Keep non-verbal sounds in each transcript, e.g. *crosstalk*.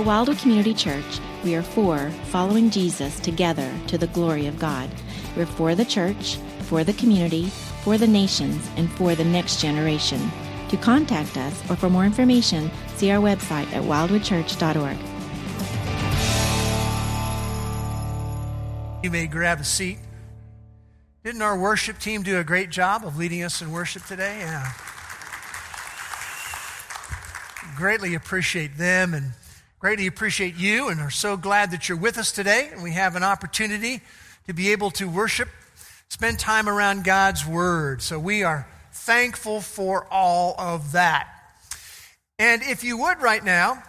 At Wildwood Community Church, we are for following Jesus together to the glory of God. We're for the church, for the community, for the nations, and for the next generation. To contact us or for more information, see our website at wildwoodchurch.org. You may grab a seat. Didn't our worship team do a great job of leading us in worship today? Yeah. Greatly appreciate them and greatly appreciate you and are so glad that you're with us today and we have an opportunity to be able to worship, spend time around God's Word. So we are thankful for all of that. And if you would right now,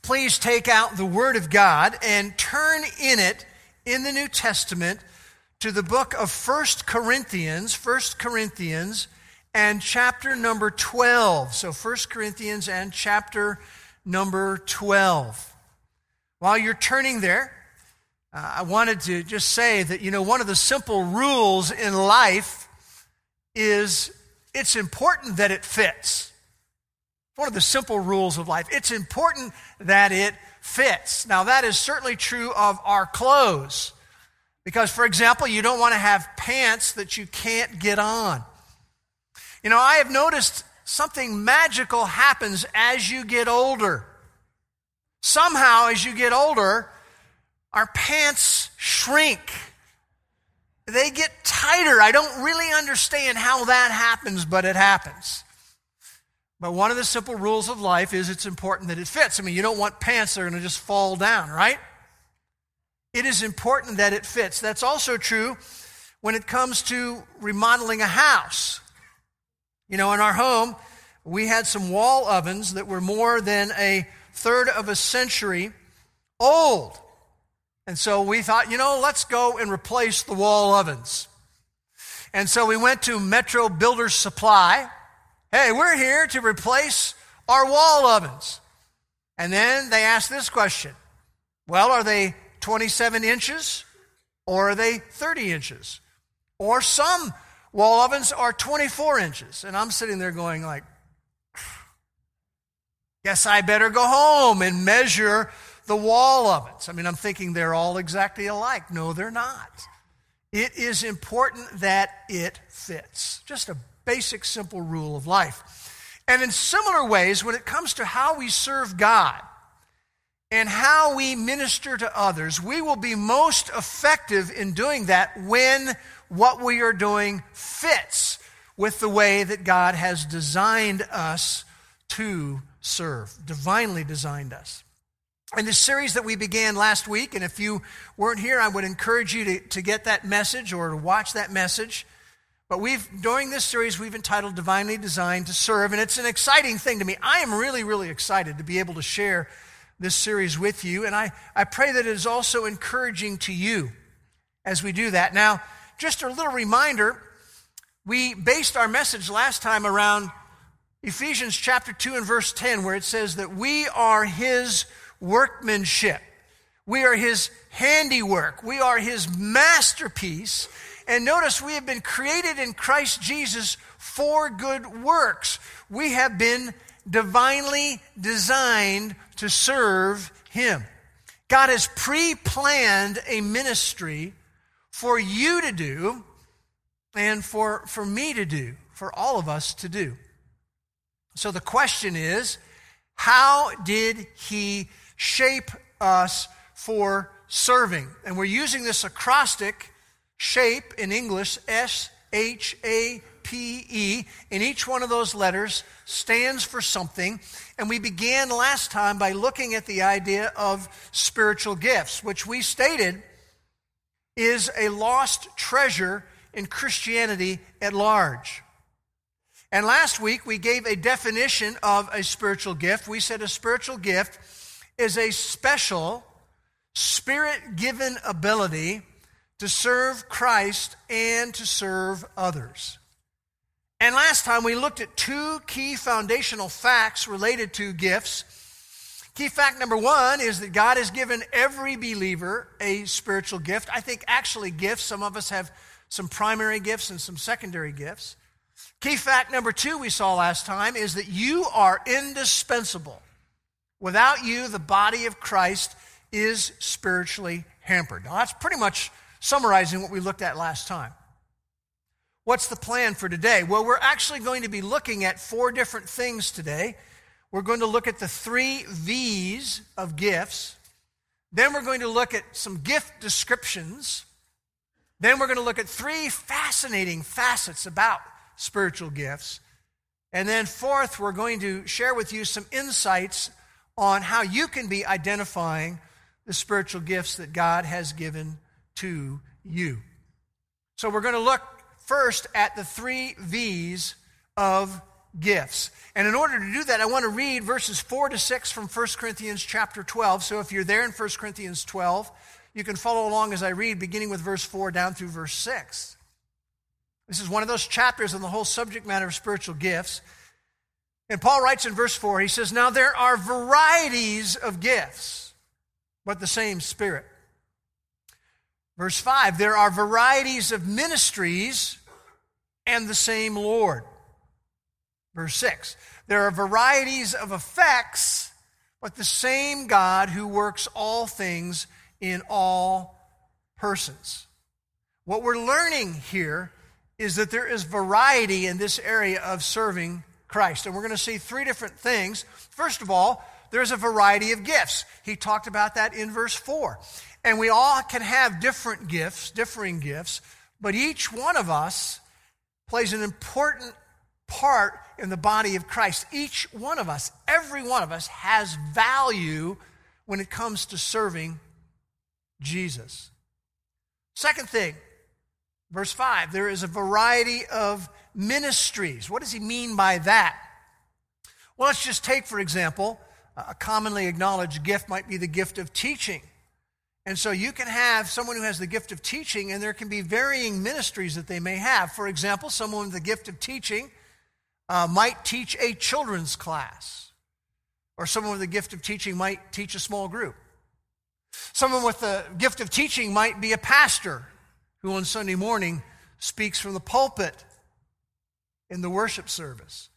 please take out the Word of God and turn in it in the New Testament to the book of First Corinthians, First Corinthians and chapter number 12. So First Corinthians and chapter number 12. While you're turning there, uh, I wanted to just say that, you know, one of the simple rules in life is it's important that it fits. One of the simple rules of life. It's important that it fits. Now, that is certainly true of our clothes. Because, for example, you don't want to have pants that you can't get on. You know, I have noticed something magical happens as you get older. Somehow, as you get older, our pants shrink. They get tighter. I don't really understand how that happens, but it happens. But one of the simple rules of life is it's important that it fits. I mean, you don't want pants that are going to just fall down, right? It is important that it fits. That's also true when it comes to remodeling a house. You know, in our home, we had some wall ovens that were more than a third of a century old. And so we thought, you know, let's go and replace the wall ovens. And so we went to Metro Builders Supply. Hey, we're here to replace our wall ovens. And then they asked this question Well, are they 27 inches or are they 30 inches? Or some wall ovens are 24 inches. And I'm sitting there going like, guess I better go home and measure the wall ovens. I mean, I'm thinking they're all exactly alike. No, they're not. It is important that it fits. Just a basic, simple rule of life. And in similar ways, when it comes to how we serve God and how we minister to others, we will be most effective in doing that when what we are doing fits with the way that God has designed us to serve, divinely designed us. In the series that we began last week, and if you weren't here, I would encourage you to, to get that message or to watch that message. But we've, during this series, we've entitled Divinely Designed to Serve, and it's an exciting thing to me. I am really, really excited to be able to share this series with you, and I, I pray that it is also encouraging to you as we do that. Now, just a little reminder we based our message last time around Ephesians chapter 2 and verse 10, where it says that we are his workmanship. We are his handiwork. We are his masterpiece. And notice we have been created in Christ Jesus for good works. We have been divinely designed to serve him. God has pre planned a ministry for you to do and for, for me to do, for all of us to do. So the question is how did he shape us for serving? And we're using this acrostic shape in English S H A P E, and each one of those letters stands for something. And we began last time by looking at the idea of spiritual gifts, which we stated is a lost treasure in Christianity at large. And last week we gave a definition of a spiritual gift. We said a spiritual gift is a special, spirit given ability to serve Christ and to serve others. And last time we looked at two key foundational facts related to gifts Key fact number one is that God has given every believer a spiritual gift. I think actually gifts, some of us have some primary gifts and some secondary gifts. Key fact number two we saw last time is that you are indispensable Without you, the body of Christ is spiritually hampered. Now, that's pretty much summarizing what we looked at last time. What's the plan for today? Well, we're actually going to be looking at four different things today. We're going to look at the three V's of gifts. Then we're going to look at some gift descriptions. Then we're going to look at three fascinating facets about spiritual gifts. And then, fourth, we're going to share with you some insights on how you can be identifying the spiritual gifts that God has given to you. So, we're going to look first at the three V's of gifts. And in order to do that, I want to read verses 4 to 6 from 1 Corinthians chapter 12. So, if you're there in 1 Corinthians 12, you can follow along as I read, beginning with verse 4 down through verse 6. This is one of those chapters on the whole subject matter of spiritual gifts. And Paul writes in verse 4, he says, Now there are varieties of gifts, but the same Spirit. Verse 5, there are varieties of ministries and the same Lord. Verse 6, there are varieties of effects, but the same God who works all things in all persons. What we're learning here is that there is variety in this area of serving Christ. And we're going to see three different things. First of all, there's a variety of gifts. He talked about that in verse 4. And we all can have different gifts, differing gifts, but each one of us plays an important part in the body of Christ. Each one of us, every one of us, has value when it comes to serving Jesus. Second thing, Verse 5 there is a variety of ministries. What does he mean by that? Well, let's just take, for example, a commonly acknowledged gift might be the gift of teaching. And so you can have someone who has the gift of teaching, and there can be varying ministries that they may have. For example, someone with the gift of teaching uh, might teach a children's class, or someone with the gift of teaching might teach a small group. Someone with the gift of teaching might be a pastor who on Sunday morning speaks from the pulpit in the worship service.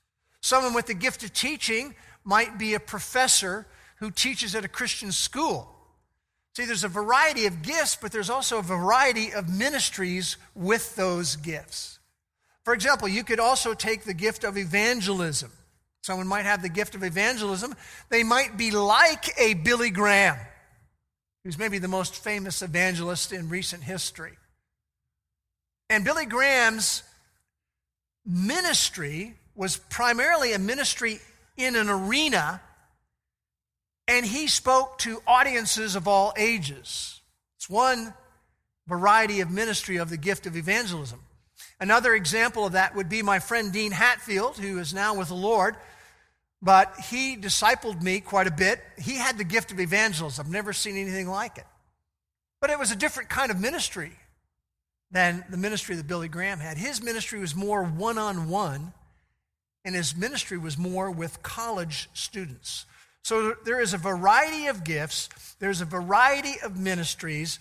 Someone with the gift of teaching might be a professor who teaches at a Christian school. See, there's a variety of gifts, but there's also a variety of ministries with those gifts. For example, you could also take the gift of evangelism. Someone might have the gift of evangelism. They might be like a Billy Graham, who's maybe the most famous evangelist in recent history. And Billy Graham's ministry was primarily a ministry in an arena, and he spoke to audiences of all ages. It's one variety of ministry of the gift of evangelism. Another example of that would be my friend Dean Hatfield, who is now with the Lord, but he discipled me quite a bit. He had the gift of evangelism. I've never seen anything like it. But it was a different kind of ministry than the ministry that Billy Graham had. His ministry was more one on one, and his ministry was more with college students. So there is a variety of gifts, there's a variety of ministries,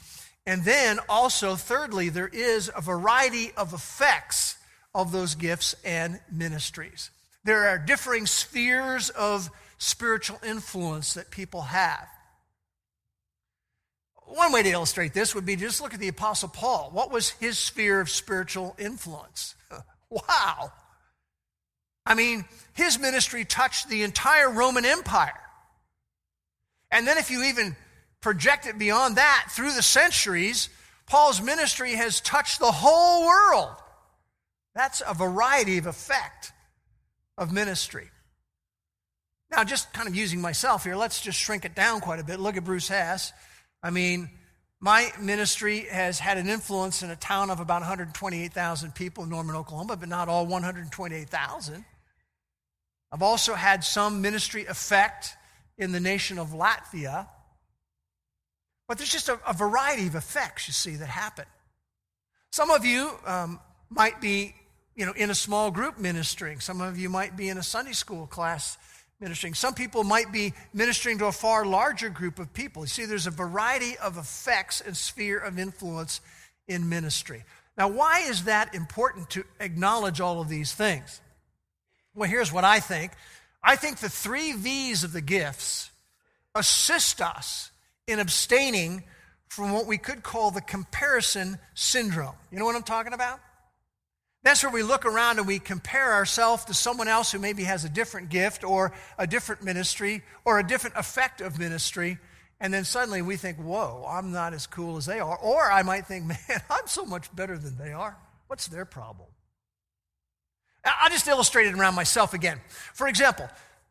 and then also, thirdly, there is a variety of effects of those gifts and ministries. There are differing spheres of spiritual influence that people have. One way to illustrate this would be to just look at the Apostle Paul. What was his sphere of spiritual influence? *laughs* wow. I mean, his ministry touched the entire Roman Empire. And then, if you even project it beyond that, through the centuries, Paul's ministry has touched the whole world. That's a variety of effect of ministry. Now, just kind of using myself here, let's just shrink it down quite a bit. Look at Bruce Hess. I mean, my ministry has had an influence in a town of about 128,000 people in Norman, Oklahoma, but not all 128,000. I've also had some ministry effect in the nation of Latvia. But there's just a, a variety of effects, you see, that happen. Some of you um, might be you know, in a small group ministering. Some of you might be in a Sunday school class ministering. Some people might be ministering to a far larger group of people. You see, there's a variety of effects and sphere of influence in ministry. Now, why is that important to acknowledge all of these things? Well, here's what I think I think the three V's of the gifts assist us in abstaining from what we could call the comparison syndrome. You know what I'm talking about? That's where we look around and we compare ourselves to someone else who maybe has a different gift or a different ministry or a different effect of ministry. And then suddenly we think, whoa, I'm not as cool as they are. Or I might think, *laughs* man, I'm so much better than they are. What's their problem? I'll just illustrate it around myself again. For example,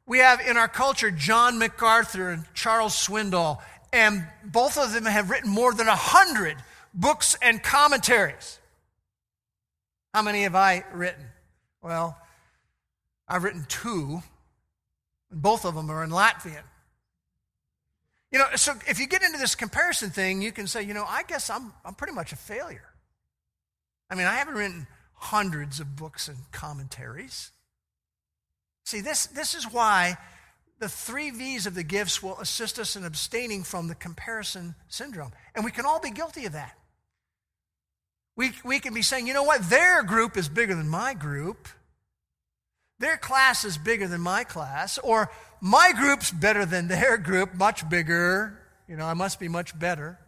we have in our culture John MacArthur and Charles Swindoll, and both of them have written more than a hundred books and commentaries. How many have I written? Well, I've written two, and both of them are in Latvian. You know, so if you get into this comparison thing, you can say, you know, I guess I'm, I'm pretty much a failure. I mean, I haven't written hundreds of books and commentaries. See, this, this is why the three V's of the gifts will assist us in abstaining from the comparison syndrome. And we can all be guilty of that. We, we can be saying, you know what, their group is bigger than my group. Their class is bigger than my class. Or my group's better than their group, much bigger. You know, I must be much better.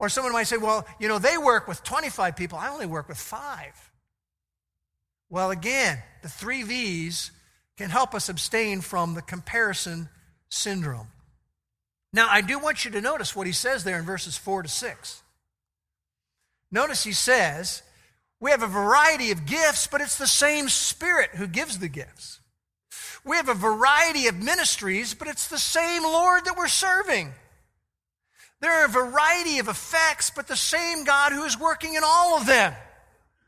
Or someone might say, well, you know, they work with 25 people, I only work with five. Well, again, the three V's can help us abstain from the comparison syndrome. Now, I do want you to notice what he says there in verses 4 to 6. Notice he says, we have a variety of gifts, but it's the same Spirit who gives the gifts. We have a variety of ministries, but it's the same Lord that we're serving. There are a variety of effects, but the same God who is working in all of them.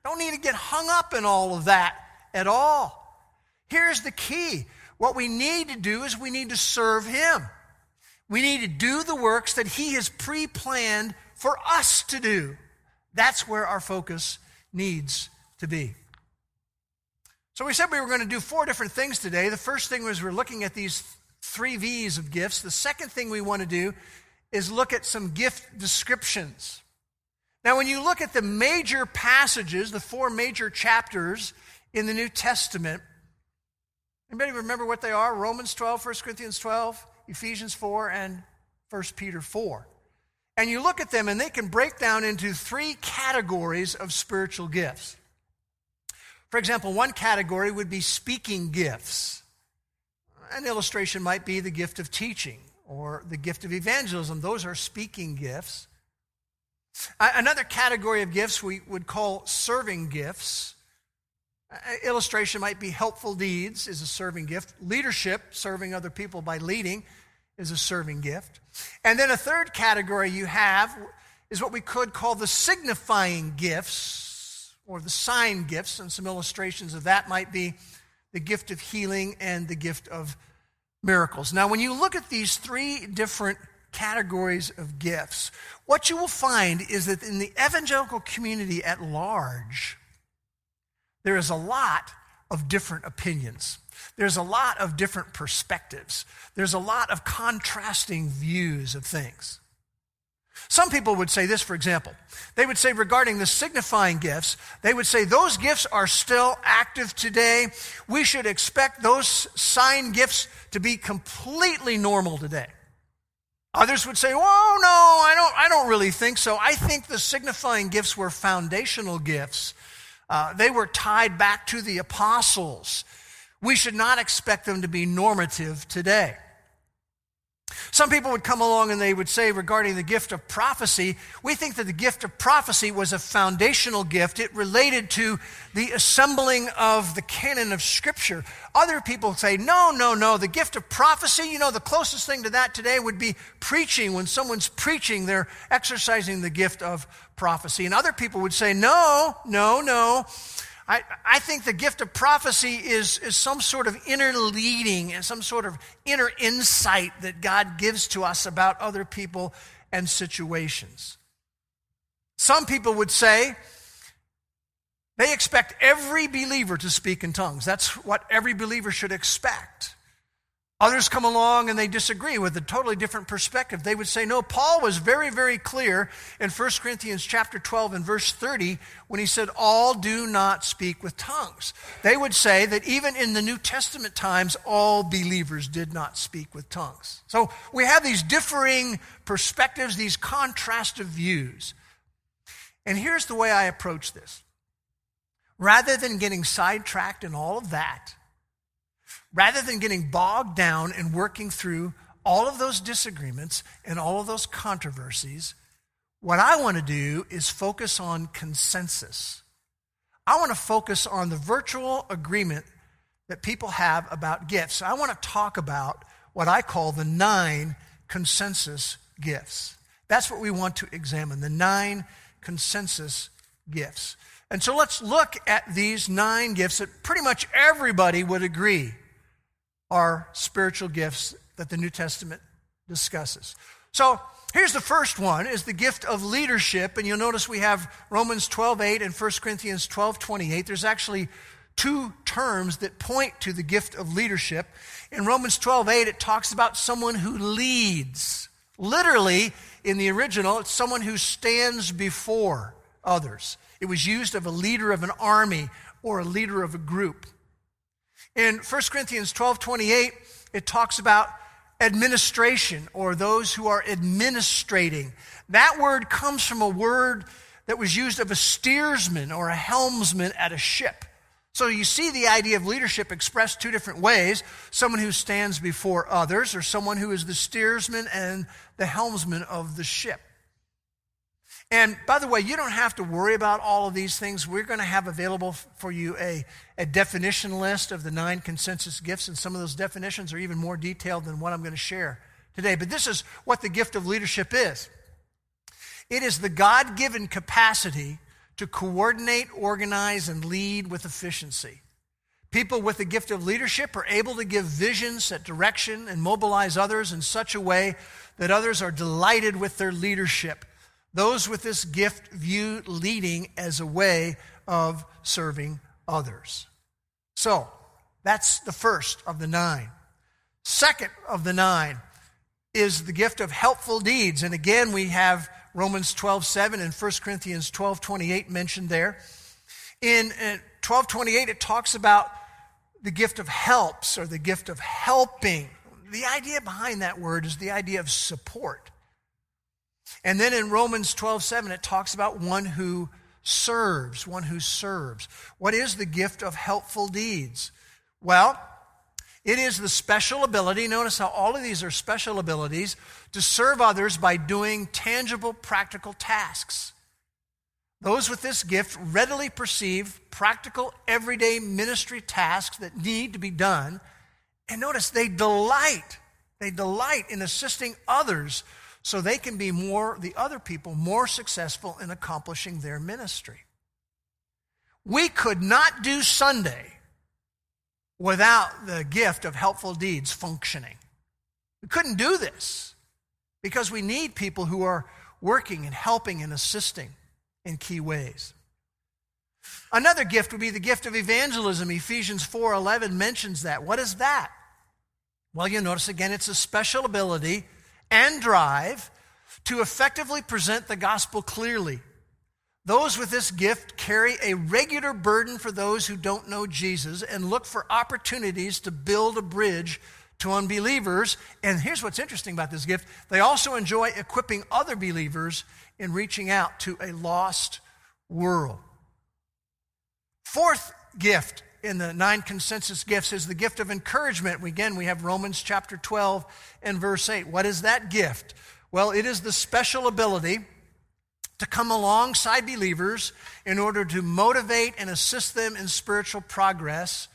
Don't need to get hung up in all of that at all. Here's the key what we need to do is we need to serve Him. We need to do the works that He has pre planned for us to do. That's where our focus needs to be. So, we said we were going to do four different things today. The first thing was we're looking at these three V's of gifts. The second thing we want to do is look at some gift descriptions. Now, when you look at the major passages, the four major chapters in the New Testament, anybody remember what they are? Romans 12, 1 Corinthians 12, Ephesians 4, and 1 Peter 4. And you look at them, and they can break down into three categories of spiritual gifts. For example, one category would be speaking gifts. An illustration might be the gift of teaching or the gift of evangelism. Those are speaking gifts. Another category of gifts we would call serving gifts. Illustration might be helpful deeds is a serving gift. Leadership, serving other people by leading, is a serving gift. And then a third category you have is what we could call the signifying gifts or the sign gifts. And some illustrations of that might be the gift of healing and the gift of miracles. Now, when you look at these three different categories of gifts, what you will find is that in the evangelical community at large, there is a lot of different opinions. There's a lot of different perspectives. There's a lot of contrasting views of things. Some people would say this, for example. They would say regarding the signifying gifts, they would say those gifts are still active today. We should expect those sign gifts to be completely normal today. Others would say, "Oh no, I don't, I don't really think so. I think the signifying gifts were foundational gifts. Uh, they were tied back to the apostles. We should not expect them to be normative today." Some people would come along and they would say regarding the gift of prophecy, we think that the gift of prophecy was a foundational gift. It related to the assembling of the canon of Scripture. Other people say, no, no, no, the gift of prophecy, you know, the closest thing to that today would be preaching. When someone's preaching, they're exercising the gift of prophecy. And other people would say, no, no, no. I, I think the gift of prophecy is, is some sort of inner leading and some sort of inner insight that God gives to us about other people and situations. Some people would say they expect every believer to speak in tongues. That's what every believer should expect. Others come along and they disagree with a totally different perspective. They would say, no, Paul was very, very clear in 1 Corinthians chapter 12 and verse 30 when he said, all do not speak with tongues. They would say that even in the New Testament times, all believers did not speak with tongues. So we have these differing perspectives, these contrastive views. And here's the way I approach this. Rather than getting sidetracked in all of that, rather than getting bogged down and working through all of those disagreements and all of those controversies, what I want to do is focus on consensus. I want to focus on the virtual agreement that people have about gifts. I want to talk about what I call the nine consensus gifts. That's what we want to examine the nine consensus gifts. And so let's look at these nine gifts that pretty much everybody would agree are spiritual gifts that the New Testament discusses. So here's the first one is the gift of leadership. And you'll notice we have Romans 12, 8 and 1 Corinthians 12, 28. There's actually two terms that point to the gift of leadership. In Romans 12, 8, it talks about someone who leads. Literally, in the original, it's someone who stands before others. It was used of a leader of an army or a leader of a group. In 1 Corinthians 12 28, it talks about administration or those who are administrating. That word comes from a word that was used of a steersman or a helmsman at a ship. So you see the idea of leadership expressed two different ways someone who stands before others, or someone who is the steersman and the helmsman of the ship. And by the way, you don't have to worry about all of these things. We're going to have available for you a, a definition list of the nine consensus gifts, and some of those definitions are even more detailed than what I'm going to share today. But this is what the gift of leadership is it is the God given capacity to coordinate, organize, and lead with efficiency. People with the gift of leadership are able to give vision, set direction, and mobilize others in such a way that others are delighted with their leadership those with this gift view leading as a way of serving others. So, that's the first of the nine. Second of the nine is the gift of helpful deeds. And again, we have Romans 12 7 and 1 Corinthians 12 28 mentioned there. In 12 28, it talks about the gift of helps or the gift of helping. The idea behind that word is the idea of support. And then in Romans 12, 7, it talks about one who serves, one who serves. What is the gift of helpful deeds? Well, it is the special ability, notice how all of these are special abilities, to serve others by doing tangible, practical tasks. Those with this gift readily perceive practical, everyday ministry tasks that need to be done. And notice they delight, they delight in assisting others so they can be more, the other people, more successful in accomplishing their ministry. We could not do Sunday without the gift of helpful deeds functioning. We couldn't do this because we need people who are working and helping and assisting in key ways. Another gift would be the gift of evangelism. Ephesians 4:11 mentions that. What is that? Well, you notice again it's a special ability and drive to effectively present the gospel clearly. Those with this gift carry a regular burden for those who don't know Jesus and look for opportunities to build a bridge to unbelievers. And here's what's interesting about this gift they also enjoy equipping other believers in reaching out to a lost world. Fourth gift in the nine consensus gifts is the gift of encouragement. Again, we have Romans chapter 12 and verse 8. What is that gift? Well, it is the special ability to come alongside believers in order to motivate and assist them in spiritual progress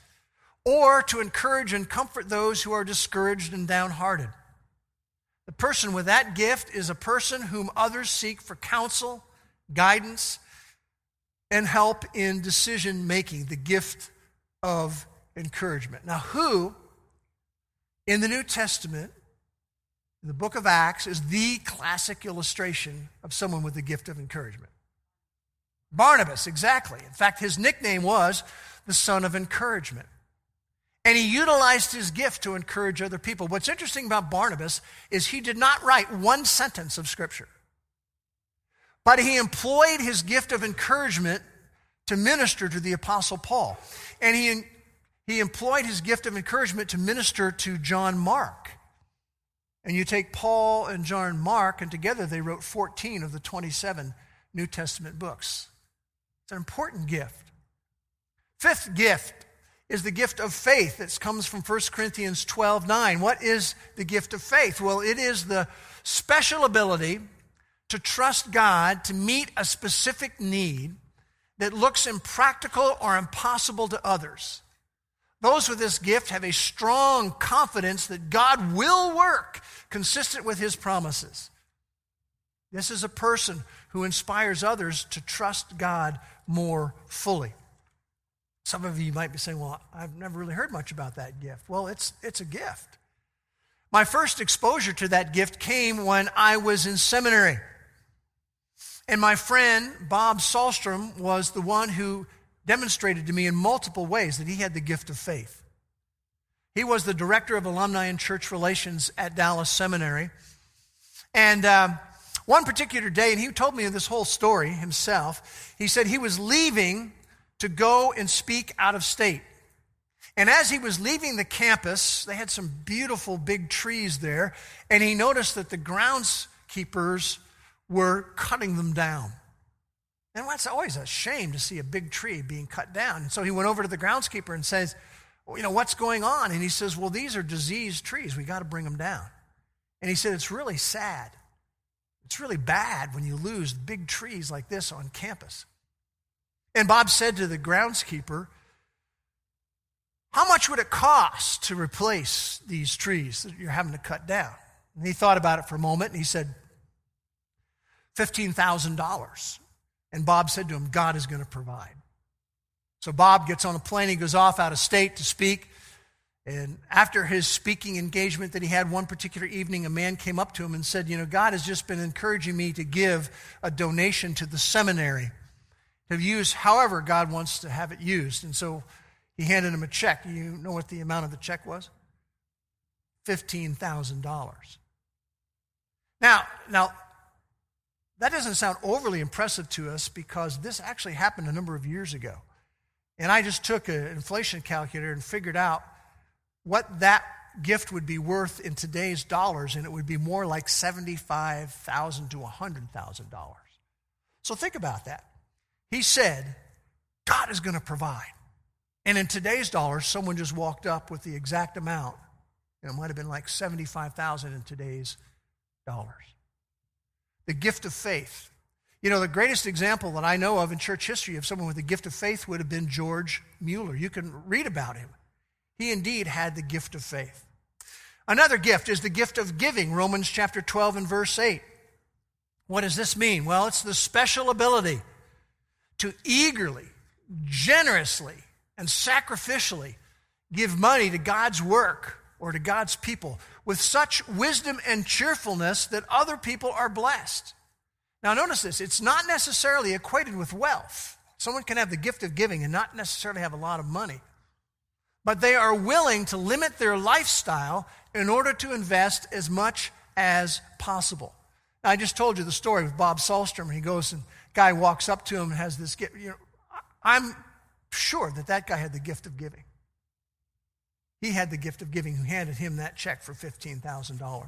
or to encourage and comfort those who are discouraged and downhearted. The person with that gift is a person whom others seek for counsel, guidance, and help in decision making, the gift of encouragement. Now, who in the New Testament, in the book of Acts, is the classic illustration of someone with the gift of encouragement? Barnabas, exactly. In fact, his nickname was the son of encouragement. And he utilized his gift to encourage other people. What's interesting about Barnabas is he did not write one sentence of Scripture, but he employed his gift of encouragement to minister to the Apostle Paul. And he, he employed his gift of encouragement to minister to John Mark. And you take Paul and John Mark, and together they wrote 14 of the 27 New Testament books. It's an important gift. Fifth gift is the gift of faith that comes from 1 Corinthians 12 9. What is the gift of faith? Well, it is the special ability to trust God to meet a specific need that looks impractical or impossible to others. Those with this gift have a strong confidence that God will work consistent with his promises. This is a person who inspires others to trust God more fully. Some of you might be saying, Well, I've never really heard much about that gift. Well, it's, it's a gift. My first exposure to that gift came when I was in seminary. And my friend, Bob Salstrom, was the one who demonstrated to me in multiple ways that he had the gift of faith. He was the director of alumni and church relations at Dallas Seminary. And um, one particular day, and he told me this whole story himself, he said he was leaving to go and speak out of state. And as he was leaving the campus, they had some beautiful big trees there, and he noticed that the groundskeepers were cutting them down. And that's always a shame to see a big tree being cut down. And so he went over to the groundskeeper and says, well, You know, what's going on? And he says, Well, these are diseased trees. We got to bring them down. And he said, It's really sad. It's really bad when you lose big trees like this on campus. And Bob said to the groundskeeper, How much would it cost to replace these trees that you're having to cut down? And he thought about it for a moment and he said, $15,000. And Bob said to him, God is going to provide. So Bob gets on a plane, he goes off out of state to speak. And after his speaking engagement that he had one particular evening, a man came up to him and said, You know, God has just been encouraging me to give a donation to the seminary to use however God wants to have it used. And so he handed him a check. You know what the amount of the check was? $15,000. Now, now, that doesn't sound overly impressive to us because this actually happened a number of years ago. And I just took an inflation calculator and figured out what that gift would be worth in today's dollars, and it would be more like $75,000 to $100,000. So think about that. He said, God is going to provide. And in today's dollars, someone just walked up with the exact amount. And it might have been like 75,000 in today's dollars. The gift of faith. You know, the greatest example that I know of in church history of someone with the gift of faith would have been George Mueller. You can read about him. He indeed had the gift of faith. Another gift is the gift of giving, Romans chapter 12 and verse 8. What does this mean? Well, it's the special ability to eagerly, generously, and sacrificially give money to God's work or to God's people with such wisdom and cheerfulness that other people are blessed. Now, notice this it's not necessarily equated with wealth. Someone can have the gift of giving and not necessarily have a lot of money, but they are willing to limit their lifestyle in order to invest as much as possible. Now, I just told you the story with Bob Salstrom. He goes and guy walks up to him and has this gift. You know, I'm sure that that guy had the gift of giving. He had the gift of giving who handed him that check for $15,000.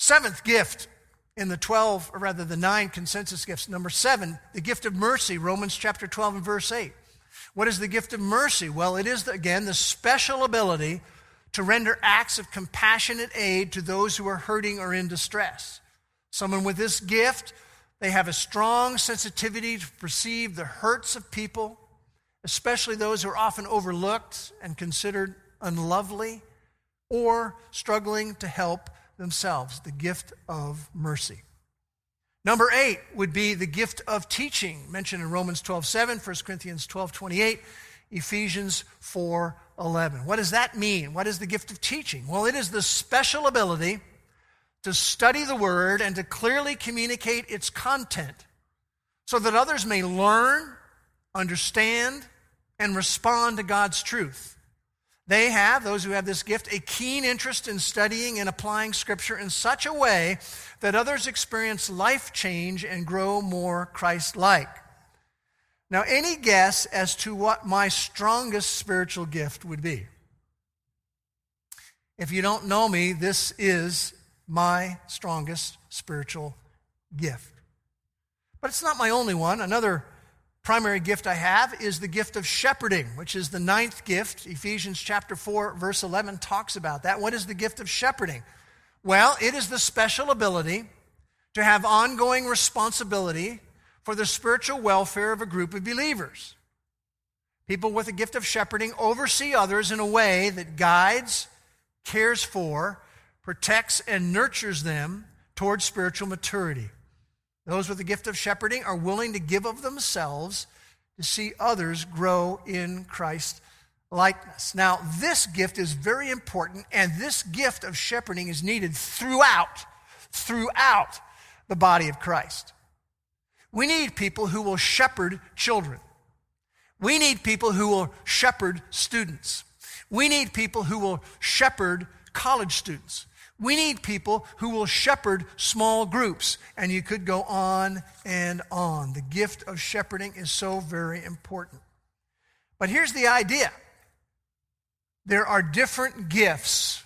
Seventh gift in the 12, or rather the nine consensus gifts. Number seven, the gift of mercy, Romans chapter 12 and verse 8. What is the gift of mercy? Well, it is, again, the special ability to render acts of compassionate aid to those who are hurting or in distress. Someone with this gift they have a strong sensitivity to perceive the hurts of people, especially those who are often overlooked and considered unlovely or struggling to help themselves. The gift of mercy. Number eight would be the gift of teaching, mentioned in Romans 12 7, 1 Corinthians 12 28, Ephesians 4 11. What does that mean? What is the gift of teaching? Well, it is the special ability to study the Word and to clearly communicate its content so that others may learn, understand, and respond to God's truth. They have, those who have this gift, a keen interest in studying and applying Scripture in such a way that others experience life change and grow more Christ like. Now, any guess as to what my strongest spiritual gift would be? If you don't know me, this is my strongest spiritual gift. But it's not my only one. Another primary gift I have is the gift of shepherding, which is the ninth gift. Ephesians chapter 4, verse 11 talks about that. What is the gift of shepherding? Well, it is the special ability to have ongoing responsibility for the spiritual welfare of a group of believers. People with the gift of shepherding oversee others in a way that guides, cares for, protects, and nurtures them towards spiritual maturity. Those with the gift of shepherding are willing to give of themselves to see others grow in Christ likeness. Now, this gift is very important, and this gift of shepherding is needed throughout, throughout the body of Christ. We need people who will shepherd children. We need people who will shepherd students. We need people who will shepherd college students. We need people who will shepherd small groups. And you could go on and on. The gift of shepherding is so very important. But here's the idea there are different gifts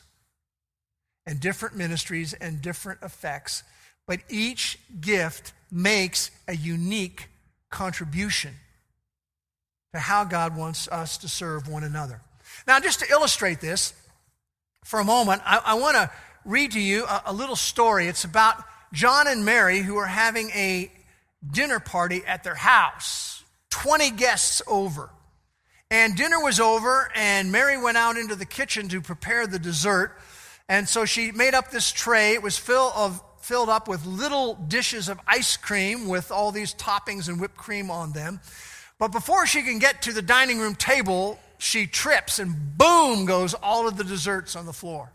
and different ministries and different effects, but each gift makes a unique contribution to how God wants us to serve one another. Now, just to illustrate this for a moment, I, I want to read to you a, a little story. It's about John and Mary who are having a dinner party at their house, 20 guests over. And dinner was over, and Mary went out into the kitchen to prepare the dessert. And so she made up this tray. It was full of, filled up with little dishes of ice cream with all these toppings and whipped cream on them. But before she can get to the dining room table, she trips and boom goes all of the desserts on the floor.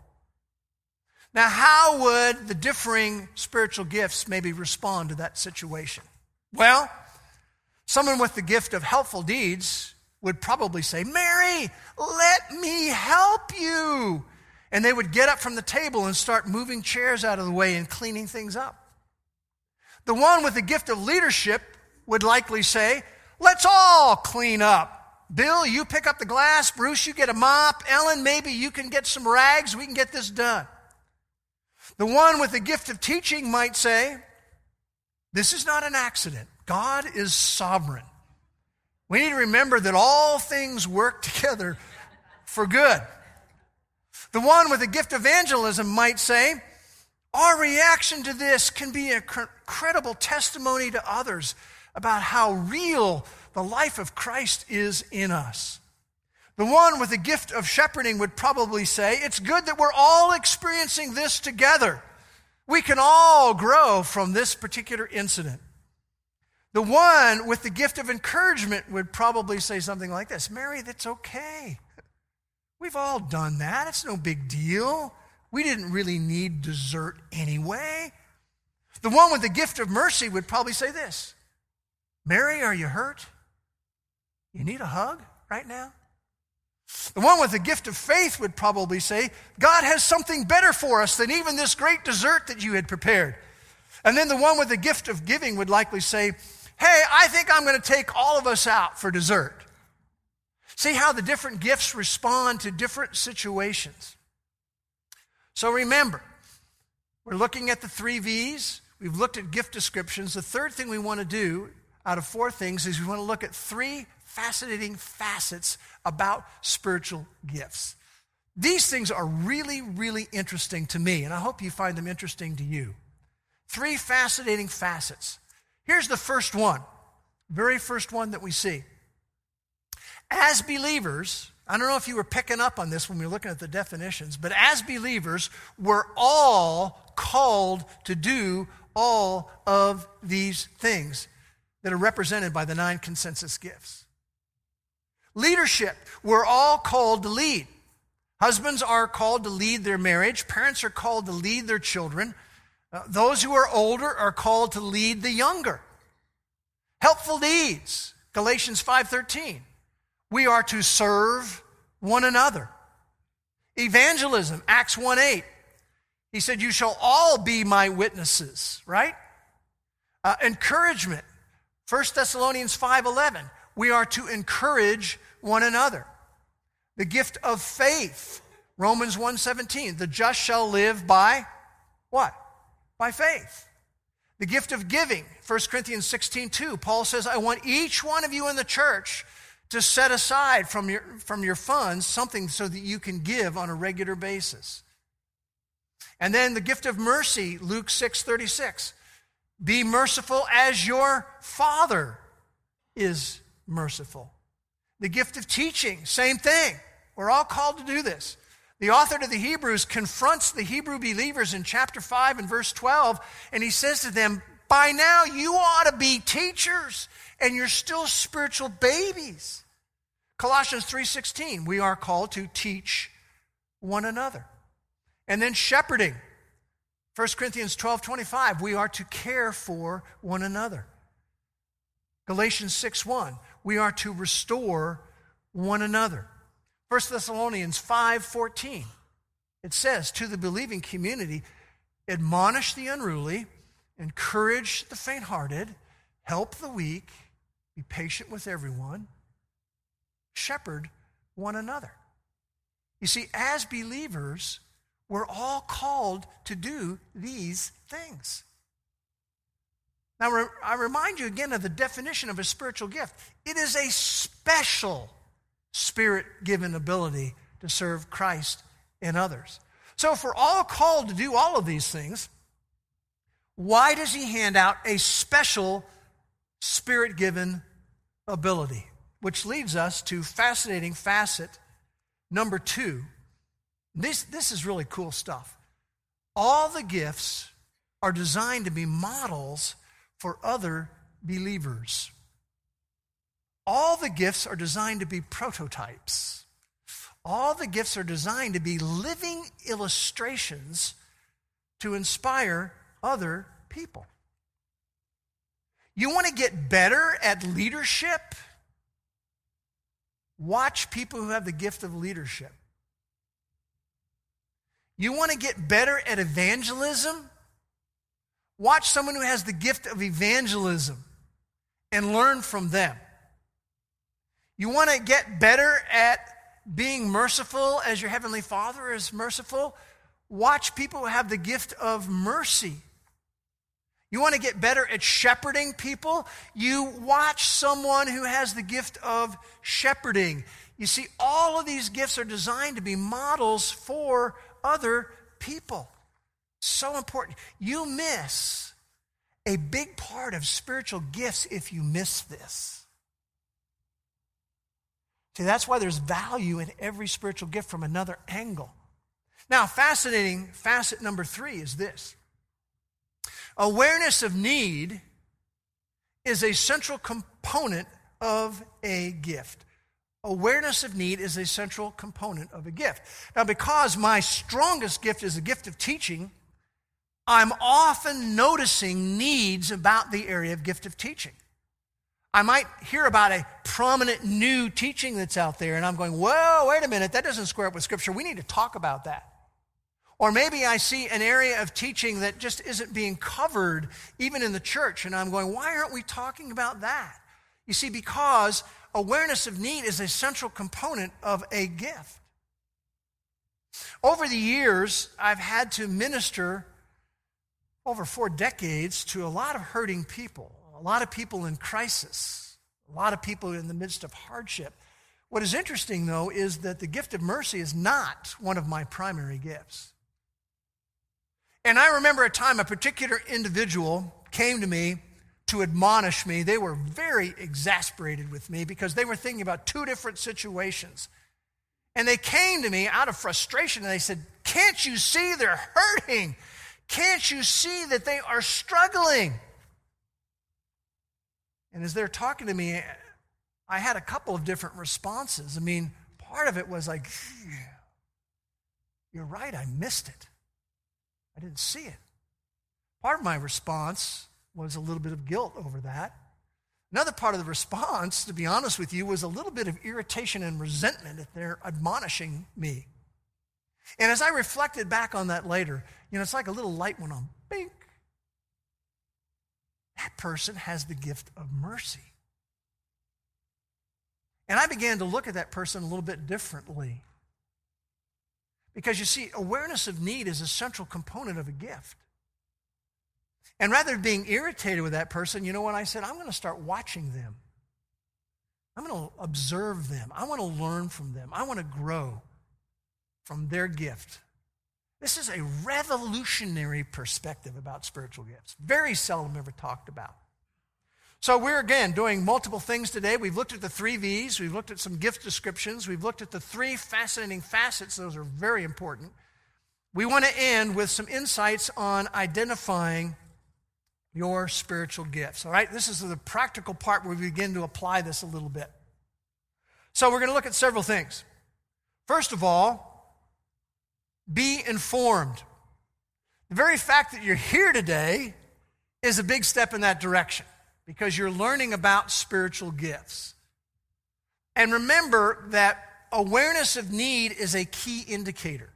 Now, how would the differing spiritual gifts maybe respond to that situation? Well, someone with the gift of helpful deeds would probably say, Mary, let me help you. And they would get up from the table and start moving chairs out of the way and cleaning things up. The one with the gift of leadership would likely say, Let's all clean up. Bill, you pick up the glass. Bruce, you get a mop. Ellen, maybe you can get some rags. We can get this done. The one with the gift of teaching might say, This is not an accident. God is sovereign. We need to remember that all things work *laughs* together for good. The one with the gift of evangelism might say, Our reaction to this can be a credible testimony to others about how real the life of Christ is in us. The one with the gift of shepherding would probably say, It's good that we're all experiencing this together. We can all grow from this particular incident. The one with the gift of encouragement would probably say something like this Mary, that's okay. We've all done that. It's no big deal. We didn't really need dessert anyway. The one with the gift of mercy would probably say this Mary, are you hurt? You need a hug right now? The one with the gift of faith would probably say, God has something better for us than even this great dessert that you had prepared. And then the one with the gift of giving would likely say, Hey, I think I'm going to take all of us out for dessert. See how the different gifts respond to different situations. So remember, we're looking at the three V's. We've looked at gift descriptions. The third thing we want to do out of four things is we want to look at three fascinating facets about spiritual gifts. These things are really, really interesting to me, and I hope you find them interesting to you. Three fascinating facets. Here's the first one, very first one that we see. As believers, I don't know if you were picking up on this when we were looking at the definitions, but as believers, we're all called to do all of these things that are represented by the nine consensus gifts. Leadership. We're all called to lead. Husbands are called to lead their marriage. Parents are called to lead their children. Uh, those who are older are called to lead the younger. Helpful deeds. Galatians 5:13. We are to serve one another. Evangelism, Acts 1:8. He said, You shall all be my witnesses, right? Uh, encouragement, 1 Thessalonians 5:11, We are to encourage one another. The gift of faith, Romans 1 17. The just shall live by what? By faith. The gift of giving, 1 Corinthians 16:2, Paul says, I want each one of you in the church to set aside from your, from your funds something so that you can give on a regular basis. And then the gift of mercy, Luke 6 36. Be merciful as your Father is merciful. The gift of teaching, same thing. We're all called to do this. The author to the Hebrews confronts the Hebrew believers in chapter 5 and verse 12, and he says to them, By now you ought to be teachers and you're still spiritual babies. Colossians 3:16, we are called to teach one another. And then shepherding. 1 Corinthians 12:25, we are to care for one another. Galatians 6 1, we are to restore one another. 1 Thessalonians 5:14, it says, to the believing community, admonish the unruly, encourage the faint-hearted, help the weak, be patient with everyone, shepherd one another. You see, as believers, we're all called to do these things. Now, I remind you again of the definition of a spiritual gift it is a special spirit given ability to serve Christ and others. So, if we're all called to do all of these things, why does he hand out a special spirit given ability? Which leads us to fascinating facet number two. This, this is really cool stuff. All the gifts are designed to be models for other believers. All the gifts are designed to be prototypes. All the gifts are designed to be living illustrations to inspire other people. You want to get better at leadership? Watch people who have the gift of leadership. You want to get better at evangelism? Watch someone who has the gift of evangelism and learn from them. You want to get better at being merciful as your Heavenly Father is merciful? Watch people who have the gift of mercy you want to get better at shepherding people? You watch someone who has the gift of shepherding. You see, all of these gifts are designed to be models for other people. So important. You miss a big part of spiritual gifts if you miss this. See, that's why there's value in every spiritual gift from another angle. Now, fascinating facet number three is this Awareness of need is a central component of a gift. Awareness of need is a central component of a gift. Now, because my strongest gift is a gift of teaching, I'm often noticing needs about the area of gift of teaching. I might hear about a prominent new teaching that's out there, and I'm going, whoa, wait a minute, that doesn't square up with Scripture. We need to talk about that. Or maybe I see an area of teaching that just isn't being covered even in the church, and I'm going, why aren't we talking about that? You see, because awareness of need is a central component of a gift. Over the years, I've had to minister over four decades to a lot of hurting people, a lot of people in crisis, a lot of people in the midst of hardship. What is interesting, though, is that the gift of mercy is not one of my primary gifts. And I remember a time a particular individual came to me to admonish me. They were very exasperated with me because they were thinking about two different situations. And they came to me out of frustration and they said, Can't you see they're hurting? Can't you see that they are struggling? And as they're talking to me, I had a couple of different responses. I mean, part of it was like, You're right, I missed it. I didn't see it. Part of my response was a little bit of guilt over that. Another part of the response, to be honest with you, was a little bit of irritation and resentment at their admonishing me. And as I reflected back on that later, you know, it's like a little light went on. Bink. That person has the gift of mercy. And I began to look at that person a little bit differently. Because you see, awareness of need is a central component of a gift. And rather than being irritated with that person, you know what I said? I'm going to start watching them. I'm going to observe them. I want to learn from them. I want to grow from their gift. This is a revolutionary perspective about spiritual gifts. Very seldom ever talked about. So, we're again doing multiple things today. We've looked at the three V's, we've looked at some gift descriptions, we've looked at the three fascinating facets. Those are very important. We want to end with some insights on identifying your spiritual gifts. All right, this is the practical part where we begin to apply this a little bit. So, we're going to look at several things. First of all, be informed. The very fact that you're here today is a big step in that direction because you're learning about spiritual gifts. And remember that awareness of need is a key indicator.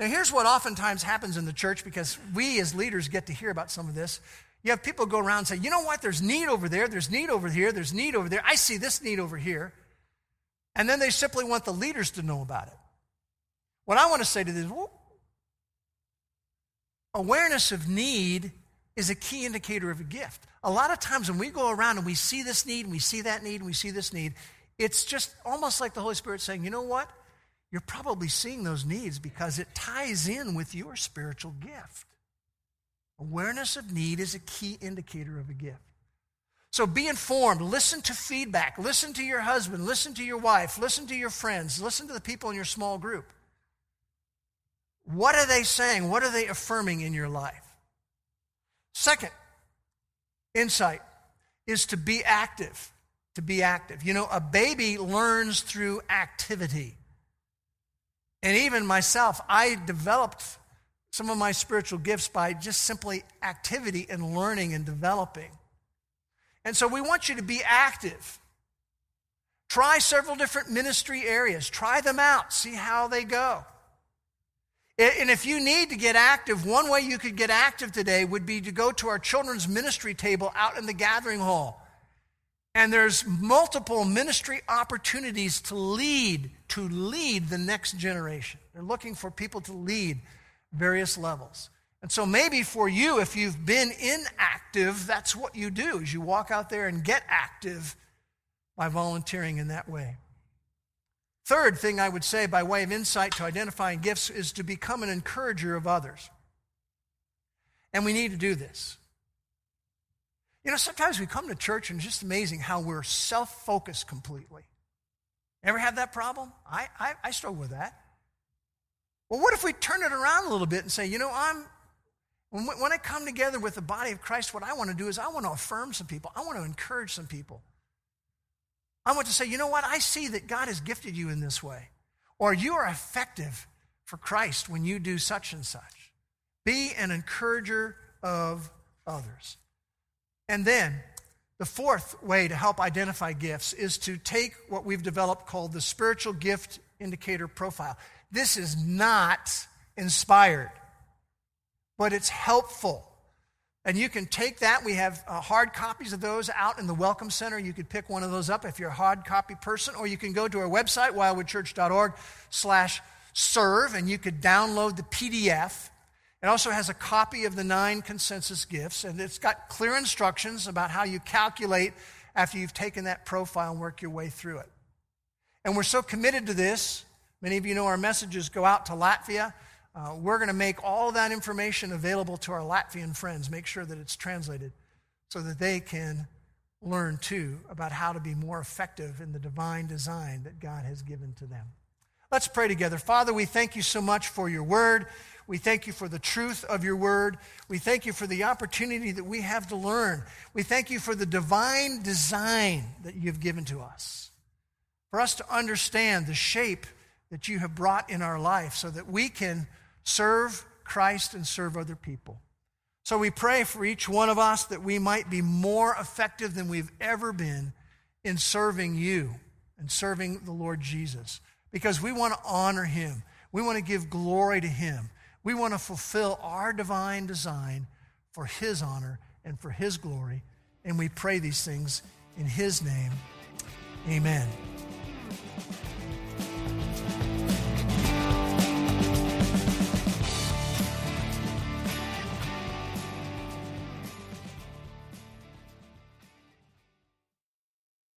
Now, here's what oftentimes happens in the church because we as leaders get to hear about some of this. You have people go around and say, you know what, there's need over there, there's need over here, there's need over there. I see this need over here. And then they simply want the leaders to know about it. What I want to say to this, well, awareness of need is a key indicator of a gift. A lot of times when we go around and we see this need and we see that need and we see this need, it's just almost like the Holy Spirit saying, you know what? You're probably seeing those needs because it ties in with your spiritual gift. Awareness of need is a key indicator of a gift. So be informed, listen to feedback, listen to your husband, listen to your wife, listen to your friends, listen to the people in your small group. What are they saying? What are they affirming in your life? Second, insight is to be active. To be active. You know, a baby learns through activity. And even myself, I developed some of my spiritual gifts by just simply activity and learning and developing. And so we want you to be active. Try several different ministry areas, try them out, see how they go. And if you need to get active, one way you could get active today would be to go to our children's ministry table out in the gathering hall. And there's multiple ministry opportunities to lead, to lead the next generation. They're looking for people to lead various levels. And so maybe for you, if you've been inactive, that's what you do is you walk out there and get active by volunteering in that way. Third thing I would say by way of insight to identifying gifts is to become an encourager of others. And we need to do this. You know, sometimes we come to church and it's just amazing how we're self focused completely. Ever have that problem? I, I, I struggle with that. Well, what if we turn it around a little bit and say, you know, I'm, when, when I come together with the body of Christ, what I want to do is I want to affirm some people, I want to encourage some people. I want to say, you know what? I see that God has gifted you in this way. Or you are effective for Christ when you do such and such. Be an encourager of others. And then the fourth way to help identify gifts is to take what we've developed called the spiritual gift indicator profile. This is not inspired, but it's helpful. And you can take that. We have uh, hard copies of those out in the Welcome Center. You could pick one of those up if you're a hard copy person, or you can go to our website, wildwoodchurch.org slash serve, and you could download the PDF it also has a copy of the nine consensus gifts, and it's got clear instructions about how you calculate after you've taken that profile and work your way through it. And we're so committed to this. Many of you know our messages go out to Latvia. Uh, we're going to make all that information available to our Latvian friends, make sure that it's translated so that they can learn too about how to be more effective in the divine design that God has given to them. Let's pray together. Father, we thank you so much for your word. We thank you for the truth of your word. We thank you for the opportunity that we have to learn. We thank you for the divine design that you've given to us. For us to understand the shape that you have brought in our life so that we can serve Christ and serve other people. So we pray for each one of us that we might be more effective than we've ever been in serving you and serving the Lord Jesus because we want to honor Him. We want to give glory to Him. We want to fulfill our divine design for His honor and for His glory. And we pray these things in His name. Amen.